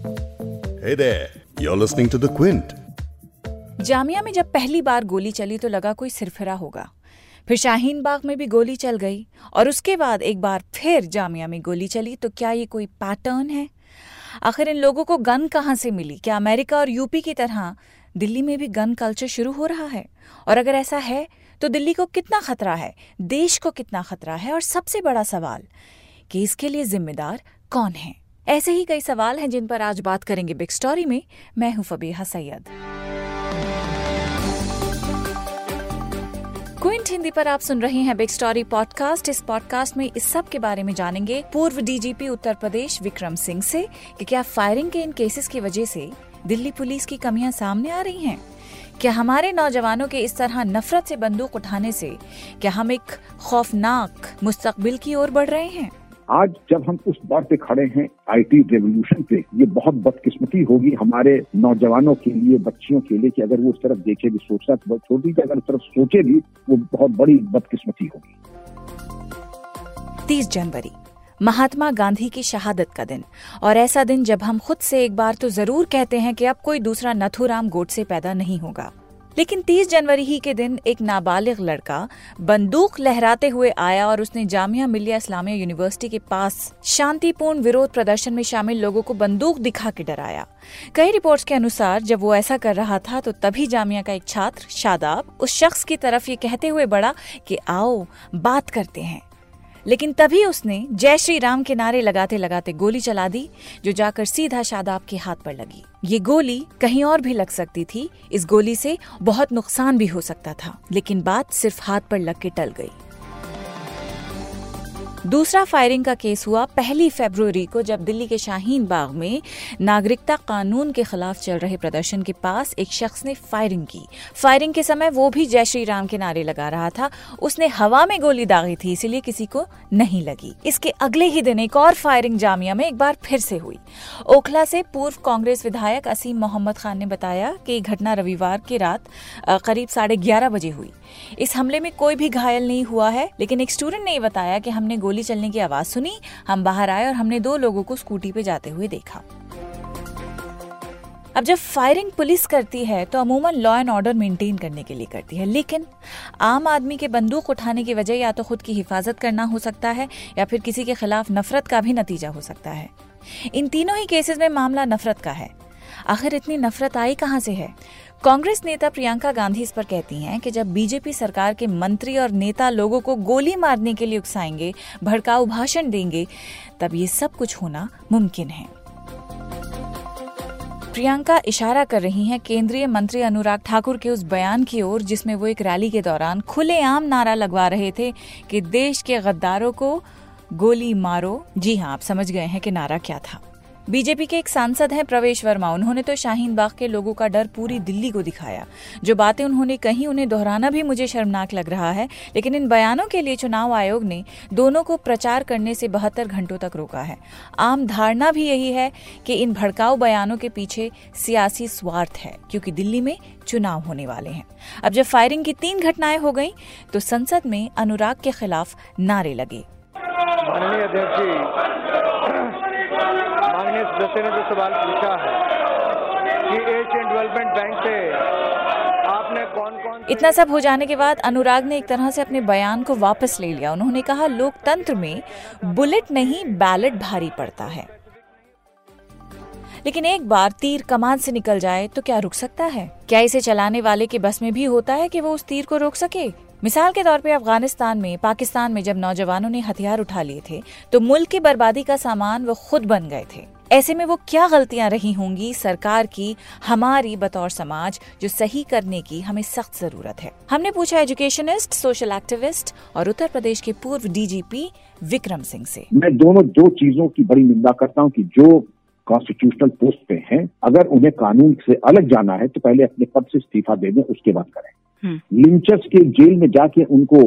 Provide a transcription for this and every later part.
Hey there, you're listening to The Quint. Jamia में जब पहली बार गोली चली तो लगा कोई सिरफिरा होगा। फिर शाहीन बाग में भी गोली चल गई और उसके बाद एक बार फिर जामिया में गोली चली तो क्या ये कोई पैटर्न है? आखिर इन लोगों को गन कहाँ से मिली? क्या अमेरिका और यूपी की तरह दिल्ली में भी गन कल्चर शुरू हो रहा है? और अगर ऐसा है तो दिल्ली को कितना खतरा है? देश को कितना खतरा है? और सबसे बड़ा सवाल कि इसके लिए जिम्मेदार कौन है? ऐसे ही कई सवाल हैं जिन पर आज बात करेंगे बिग स्टोरी में। मैं हूँ फबीहा सैयद। क्विंट हिंदी पर आप सुन रहे हैं बिग स्टोरी पॉडकास्ट इस पॉडकास्ट में इस सब के बारे में जानेंगे। पूर्व डीजीपी उत्तर प्रदेश विक्रम सिंह से कि क्या फायरिंग के इन केसेस की वजह से दिल्ली पुलिस की कमियाँ सामने आ रही हैं? क्या हमारे नौजवानों के इस तरह नफरत से बंदूक उठाने से क्या हम एक खौफनाक मुस्तकबिल की ओर बढ़ रहे हैं? आज जब हम उस दौर पे खड़े हैं आईटी रेवोल्यूशन पे, ये बहुत बदकिस्मती होगी हमारे नौजवानों के लिए, बच्चियों के लिए कि अगर वो उस तरफ़ देखे भी सोचना तो छोटी अगर तरफ़ सोचे भी, वो बहुत बड़ी बदकिस्मती होगी। तीस जनवरी, महात्मा गांधी की शहादत का दिन। और ऐसा दिन जब हम खुद से एक बार तो ज़रूर कहते हैं कि अब कोई दूसरा नथुराम गोडसे पैदा नहीं होगा। लेकिन 30 जनवरी ही के दिन एक नाबालिग लड़का बंदूक लहराते हुए आया और उसने जामिया मिलिया इस्लामिया यूनिवर्सिटी के पास शांतिपूर्ण विरोध प्रदर्शन में शामिल लोगों को बंदूक दिखा के डराया। कई रिपोर्ट्स के अनुसार, जब वो ऐसा कर रहा था तो तभी जामिया का एक छात्र, शादाब, उस शख्स की तरफ़ ये कहते हुए बढ़ा कि, आओ, बात करते हैं। लेकिन तभी उसने जय श्री राम के नारे लगाते लगाते गोली चला दी, जो जाकर सीधा शादाब के हाथ पर लगी। ये गोली कहीं और भी लग सकती थी। इस गोली से बहुत नुकसान भी हो सकता था, लेकिन बात सिर्फ़ हाथ पर लग के टल गई। दूसरा फायरिंग का केस हुआ पहली फेब्रुवरी को जब दिल्ली के शाहीन बाग में नागरिकता कानून के खिलाफ चल रहे प्रदर्शन के पास एक शख्स ने फायरिंग की। फायरिंग के समय वो भी जय श्री राम के नारे लगा रहा था। उसने हवा में गोली दागी थी, इसलिए किसी को नहीं लगी। इसके अगले ही दिन एक और फायरिंग जामिया में एक बार फिर से हुई। ओखला से पूर्व कांग्रेस विधायक असीम मोहम्मद खान ने बताया कि घटना रविवार की रात करीब साढ़े ग्यारह बजे हुई। इस हमले में कोई भी घायल नहीं हुआ है, लेकिन एक स्टूडेंट ने बताया कि हमने गोली चलने की आवाज़ सुनी, हम बाहर आए और हमने दो लोगों को स्कूटी पे जाते हुए देखा। अब जब फायरिंग पुलिस करती है तो अमूमन लॉ एंड ऑर्डर मेंटेन करने के लिए करती है। लेकिन आम आदमी के बंदूक उठाने की वजह या तो खुद की हिफाजत करना हो सकता है, या फिर किसी के खिलाफ नफरत का भी नतीजा हो सकता है। इन तीनों ही केसेस में मामला नफरत का है। आखिर इतनी नफरत आई कहाँ से है? कांग्रेस नेता प्रियंका गांधी इस पर कहती हैं कि जब बीजेपी सरकार के मंत्री और नेता लोगों को गोली मारने के लिए उकसाएँगे, भड़काऊ भाषण देंगे, तब ये सब कुछ होना मुमकिन है। प्रियंका इशारा कर रही हैं केंद्रीय मंत्री अनुराग ठाकुर के उस बयान की ओर, जिसमें वो एक रैली के दौरान खुलेआम नारा लगवा रहे थे कि देश के गद्दारों को गोली मारो। जी हाँ आप समझ गए हैं कि नारा क्या था। बीजेपी के एक सांसद हैं प्रवेश वर्मा। उन्होंने तो शाहीन बाग के लोगों का डर पूरी दिल्ली को दिखाया। जो बातें उन्होंने कही उन्हें दोहराना भी मुझे शर्मनाक लग रहा है, लेकिन इन बयानों के लिए चुनाव आयोग ने दोनों को प्रचार करने से बहत्तर घंटों तक रोका है। आम धारणा भी यही है कि इन भड़काऊ बयानों के पीछे सियासी स्वार्थ है, क्योंकि दिल्ली में चुनाव होने वाले हैं। अब जब फायरिंग की तीन घटनाएँ हो गई तो संसद में अनुराग के खिलाफ नारे लगे। माननीय अध्यक्ष जी सदस्य ने जो सवाल पूछा है कि एशियन डेवलपमेंट बैंक से आपने कौन कौन इतना सब हो जाने के बाद अनुराग ने एक तरह से अपने बयान को वापस ले लिया। उन्होंने कहा, लोकतंत्र में बुलेट नहीं, बैलेट भारी पड़ता है। लेकिन एक बार तीर कमान से निकल जाए तो क्या रुक सकता है? क्या इसे चलाने वाले के बस में भी होता है कि वो उस तीर को रोक सके? मिसाल के तौर पे अफ़गानिस्तान में, पाकिस्तान में जब नौजवानों ने हथियार उठा लिए थे तो मुल्क की बर्बादी का सामान वो खुद बन गए थे। ऐसे में वो क्या गलतियाँ रही होंगी? सरकार की हमारी बतौर समाज जो सही करने की हमें सख्त ज़रूरत है। हमने पूछा एजुकेशनिस्ट सोशल एक्टिविस्ट और उत्तर प्रदेश के पूर्व डीजीपी विक्रम सिंह से। मैं दोनों दो चीज़ों की बड़ी निंदा करता हूँ कि जो कॉन्स्टिट्यूशनल पोस्ट पे हैं अगर उन्हें कानून से अलग जाना है तो पहले अपने पद से इस्तीफा दे दें उसके बाद करें। लिंचर्स के जेल में जाके उनको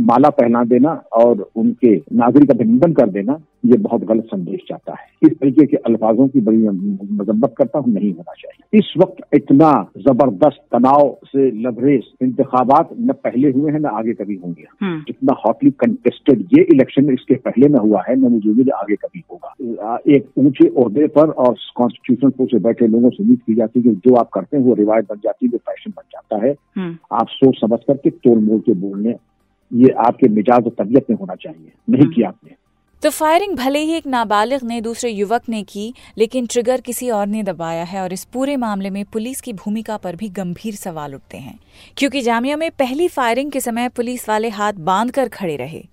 माला पहना देना और उनके नागरिक अभिनंदन कर देना ये बहुत गलत संदेश जाता है। इस तरीके के अल्फाजों की बड़ी मजम्मत करता हूँ नहीं होना चाहिए। इस वक्त इतना ज़बरदस्त तनाव से लबरेज इंतबात न पहले हुए हैं न आगे कभी होंगे। जितना हॉटली कंटेस्टेड ये इलेक्शन इसके पहले में हुआ है न मुझे उम्मीद आगे कभी होगा। एक ऊँचे ओहदे पर और कॉन्स्टिट्यूशन कोर्ट से बैठे लोगों से उम्मीद की जाती है कि जो आप करते हैं वो रिवायत बन जाती है वो फ़ैशन बन जाता है। हम्म, आप सोच समझ करके तोड़ मोड़ के बोलने ये आपके मिजाज और तबीयत में होना चाहिए नहीं किया आपने। तो फायरिंग भले ही एक नाबालिग ने दूसरे युवक ने की लेकिन ट्रिगर किसी और ने दबाया है और इस पूरे मामले में पुलिस की भूमिका पर भी गंभीर सवाल उठते हैं क्योंकि जामिया में पहली फायरिंग के समय पुलिस वाले हाथ बाँध कर खड़े रहे।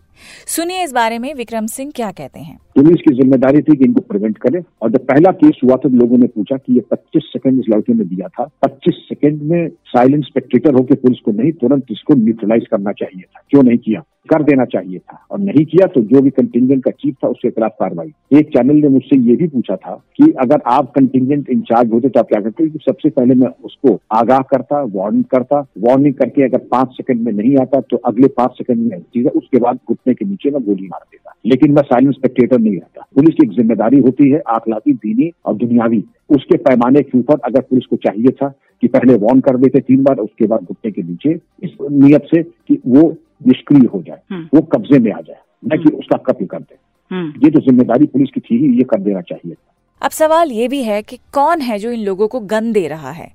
सुनिए इस बारे में विक्रम सिंह क्या कहते हैं। पुलिस की ज़िम्मेदारी थी कि इनको प्रिवेंट करे और जब पहला केस हुआ था तो लोगों ने पूछा कि ये 25 सेकंड इस लड़के ने दिया था। 25 सेकंड में साइलेंट स्पेक्टेटर होकर पुलिस को नहीं, तुरंत इसको न्यूट्रलाइज करना चाहिए था। क्यों नहीं किया? कर देना चाहिए था। और नहीं किया तो जो भी कंटिंजेंट का चीफ था, उसके खिलाफ कार्रवाई। एक चैनल ने मुझसे ये भी पूछा था कि अगर आप कंटिंजेंट इंचार्ज होते तो आप क्या करते? कि सबसे पहले मैं उसको आगाह करता वार्निंग करता। वार्निंग करके अगर पाँच सेकंड में नहीं आता तो अगले पाँच सेकंड में चीज़ उसके बाद घुटने के नीचे मैं गोली मार देता। लेकिन मैं साइलेंट स्पेक्टेटर नहीं रहता। पुलिस की एक ज़िम्मेदारी होती है आखलाकी दीनी और दुनियावी। उसके पैमाने के ऊपर अगर पुलिस को चाहिए था कि पहले वार्न कर देते तीन बार, उसके बाद घुटने के नीचे। इस नियत से कि वो निष्क्रिय हो जाए हम्म। वो कब्जे में आ जाए। न कि उसका कत्ल कर दे। हम्म, ये तो ज़िम्मेदारी पुलिस की थी ही ये कर देना चाहिए अब सवाल ये भी है कि कौन है जो इन लोगों को गन दे रहा है?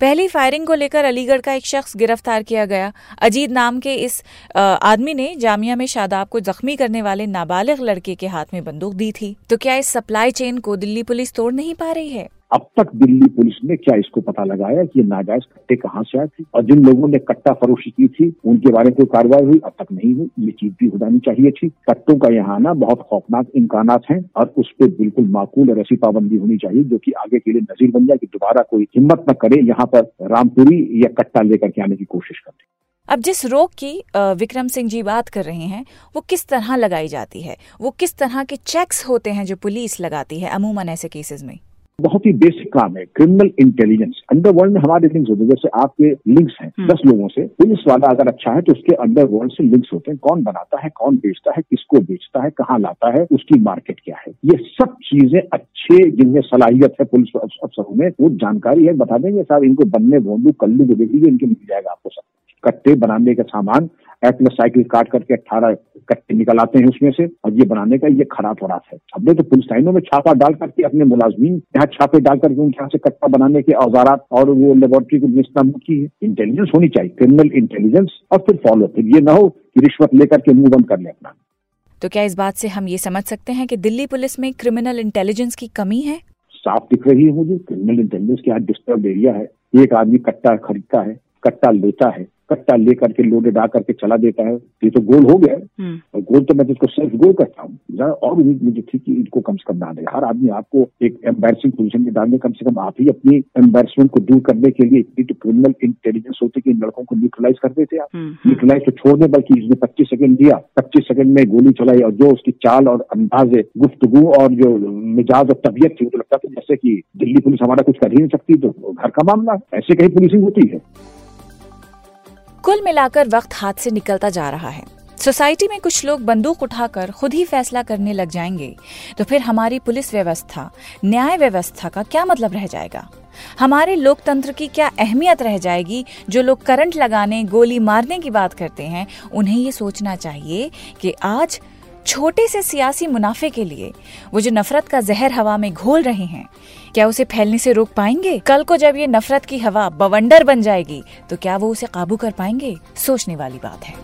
पहली फायरिंग को लेकर अलीगढ़ का एक शख्स गिरफ़्तार किया गया। अजीत नाम के इस आदमी ने जामिया में शादाब को जख्मी करने वाले नाबालिग लड़के के हाथ में बंदूक दी थी। तो क्या इस सप्लाई चेन को दिल्ली पुलिस तोड़ नहीं पा रही है? अब तक दिल्ली पुलिस ने क्या इसको पता लगाया कि ये नाजायज कट्टे कहाँ से आए थे? और जिन लोगों ने कट्टा फरोशी की थी, उनके बारे में कोई कार्रवाई हुई? अब तक नहीं हुई। ये चीज़ भी हो जानी चाहिए थी। कट्टों का यहाँ आना बहुत खौफनाक इम्कान हैं और उस पर बिल्कुल माकूल और ऐसी पाबंदी होनी चाहिए जो की आगे के लिए नजीर बन जाए कि दोबारा कोई हिम्मत न करे यहाँ पर रामपुरी या कट्टा लेकर के आने की कोशिश करे अब जिस रोग की विक्रम सिंह जी बात कर रहे हैं, वो किस तरह लगाई जाती है? वो किस तरह के चेक्स होते हैं जो पुलिस लगाती है, अमूमन ऐसे केसेस में? बहुत ही बेसिक काम है क्रिमिनल इंटेलिजेंस अंडरवर्ल्ड में हमारे लिंक्स होते हैं जैसे आपके लिंक्स हैं। दस लोगों से। पुलिस वाला अगर अच्छा है तो उसके अंडरवर्ल्ड से लिंक्स होते हैं। कौन बनाता है कौन बेचता है किसको बेचता है कहाँ लाता है उसकी मार्केट क्या है। ये सब चीज़ें अच्छे जिनमें सलाहियत है पुलिस अफसरों में वो जानकारी है बता देंगे साहब इनको बनने भोंडू कल्लू को देख लीजिए इनके मिल जाएगा आपको सब कट्टे बनाने का सामान एटलस साइकिल काट करके अट्ठारह कट्टे निकल आते हैं उसमें से और ये बनाने का ये खड़ा थोड़ा है। हमने तो पुलिस लाइनों में छापा डाल करके अपने मुलाजमीन यहाँ छापे डाल करके उनके यहाँ से कट्टा बनाने के औजारात और वो लेबोरेटरी को निस्तामुख की है। इंटेलिजेंस होनी चाहिए क्रिमिनल इंटेलिजेंस और फिर फॉलो फिर ये ना हो कि रिश्वत लेकर के मुँह बंद कर ले अपना। तो क्या इस बात से हम ये समझ सकते हैं कि दिल्ली पुलिस में क्रिमिनल इंटेलिजेंस की कमी है? साफ़ दिख रही है मुझे क्रिमिनल इंटेलिजेंस के यहाँ डिस्टर्ब एरिया है। एक आदमी कट्टा खरीदता है कट्टा लेता है कट्टा लेकर के लोडेड आ करके चला देता है। ये तो गोल हो गया हम्म, और गोल तो मैं जिसको सेल्फ गोल करता हूँ जरा और उम्मीद मुझे थी कि इनको कम से कम ना दे। हर आदमी आपको एक एम्बेरसिंग पोजिशन में डालने कम से कम आप ही अपनी एम्बेरसमेंट को दूर करने के लिए इतनी तो क्रिमिनल इंटेलिजेंस होती कि इन लड़कों को न्यूट्रलाइज कर देते आप। हम्म, हम्म, न्यूट्रलाइज तो छोड़ दे बल्कि इसने पच्चीस सेकंड दिया पच्चीस सेकंड में गोली चलाई और जो उसकी चाल और अंदाज गुफ्तगु और जो मिजाज और तबीयत थी वो तो लगता था जैसे कि दिल्ली पुलिस हमारा कुछ कर ही नहीं सकती तो घर का मामला ऐसे कहीं पुलिसिंग होती है। कुल मिलाकर वक्त हाथ से निकलता जा रहा है। सोसाइटी में कुछ लोग बंदूक उठाकर खुद ही फैसला करने लग जाएँगे। तो फिर हमारी पुलिस व्यवस्था, न्याय व्यवस्था का क्या मतलब रह जाएगा? हमारे लोकतंत्र की क्या अहमियत रह जाएगी? जो लोग करंट लगाने, गोली मारने की बात करते हैं, उन्हें ये सोचना चाहिए कि आज छोटे से सियासी मुनाफे के लिए वो जो नफरत का जहर हवा में घोल रहे हैं, क्या उसे फैलने से रोक पाएँगे? कल को जब ये नफरत की हवा बवंडर बन जाएगी तो क्या वो उसे काबू कर पाएँगे? सोचने वाली बात है।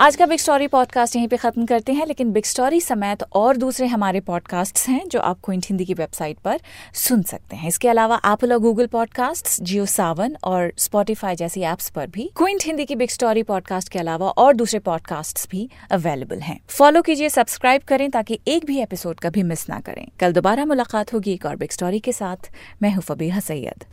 आज का बिग स्टोरी पॉडकास्ट यहीं पे खत्म करते हैं, लेकिन बिग स्टोरी समेत और दूसरे हमारे पॉडकास्ट्स हैं, जो आप क्विंट हिंदी की वेबसाइट पर सुन सकते हैं। इसके अलावा एप्पल और गूगल पॉडकास्ट जियो सावन और स्पॉटिफाई जैसी एप्स पर भी क्विंट हिंदी की बिग स्टोरी पॉडकास्ट के अलावा और दूसरे पॉडकास्ट भी अवेलेबल हैं। फॉलो कीजिए सब्सक्राइब करें, ताकि एक भी एपिसोड कभी मिस ना करें। कल दोबारा मुलाकात होगी एक और बिग स्टोरी के साथ। मैं हूँ फबीहा सैयद।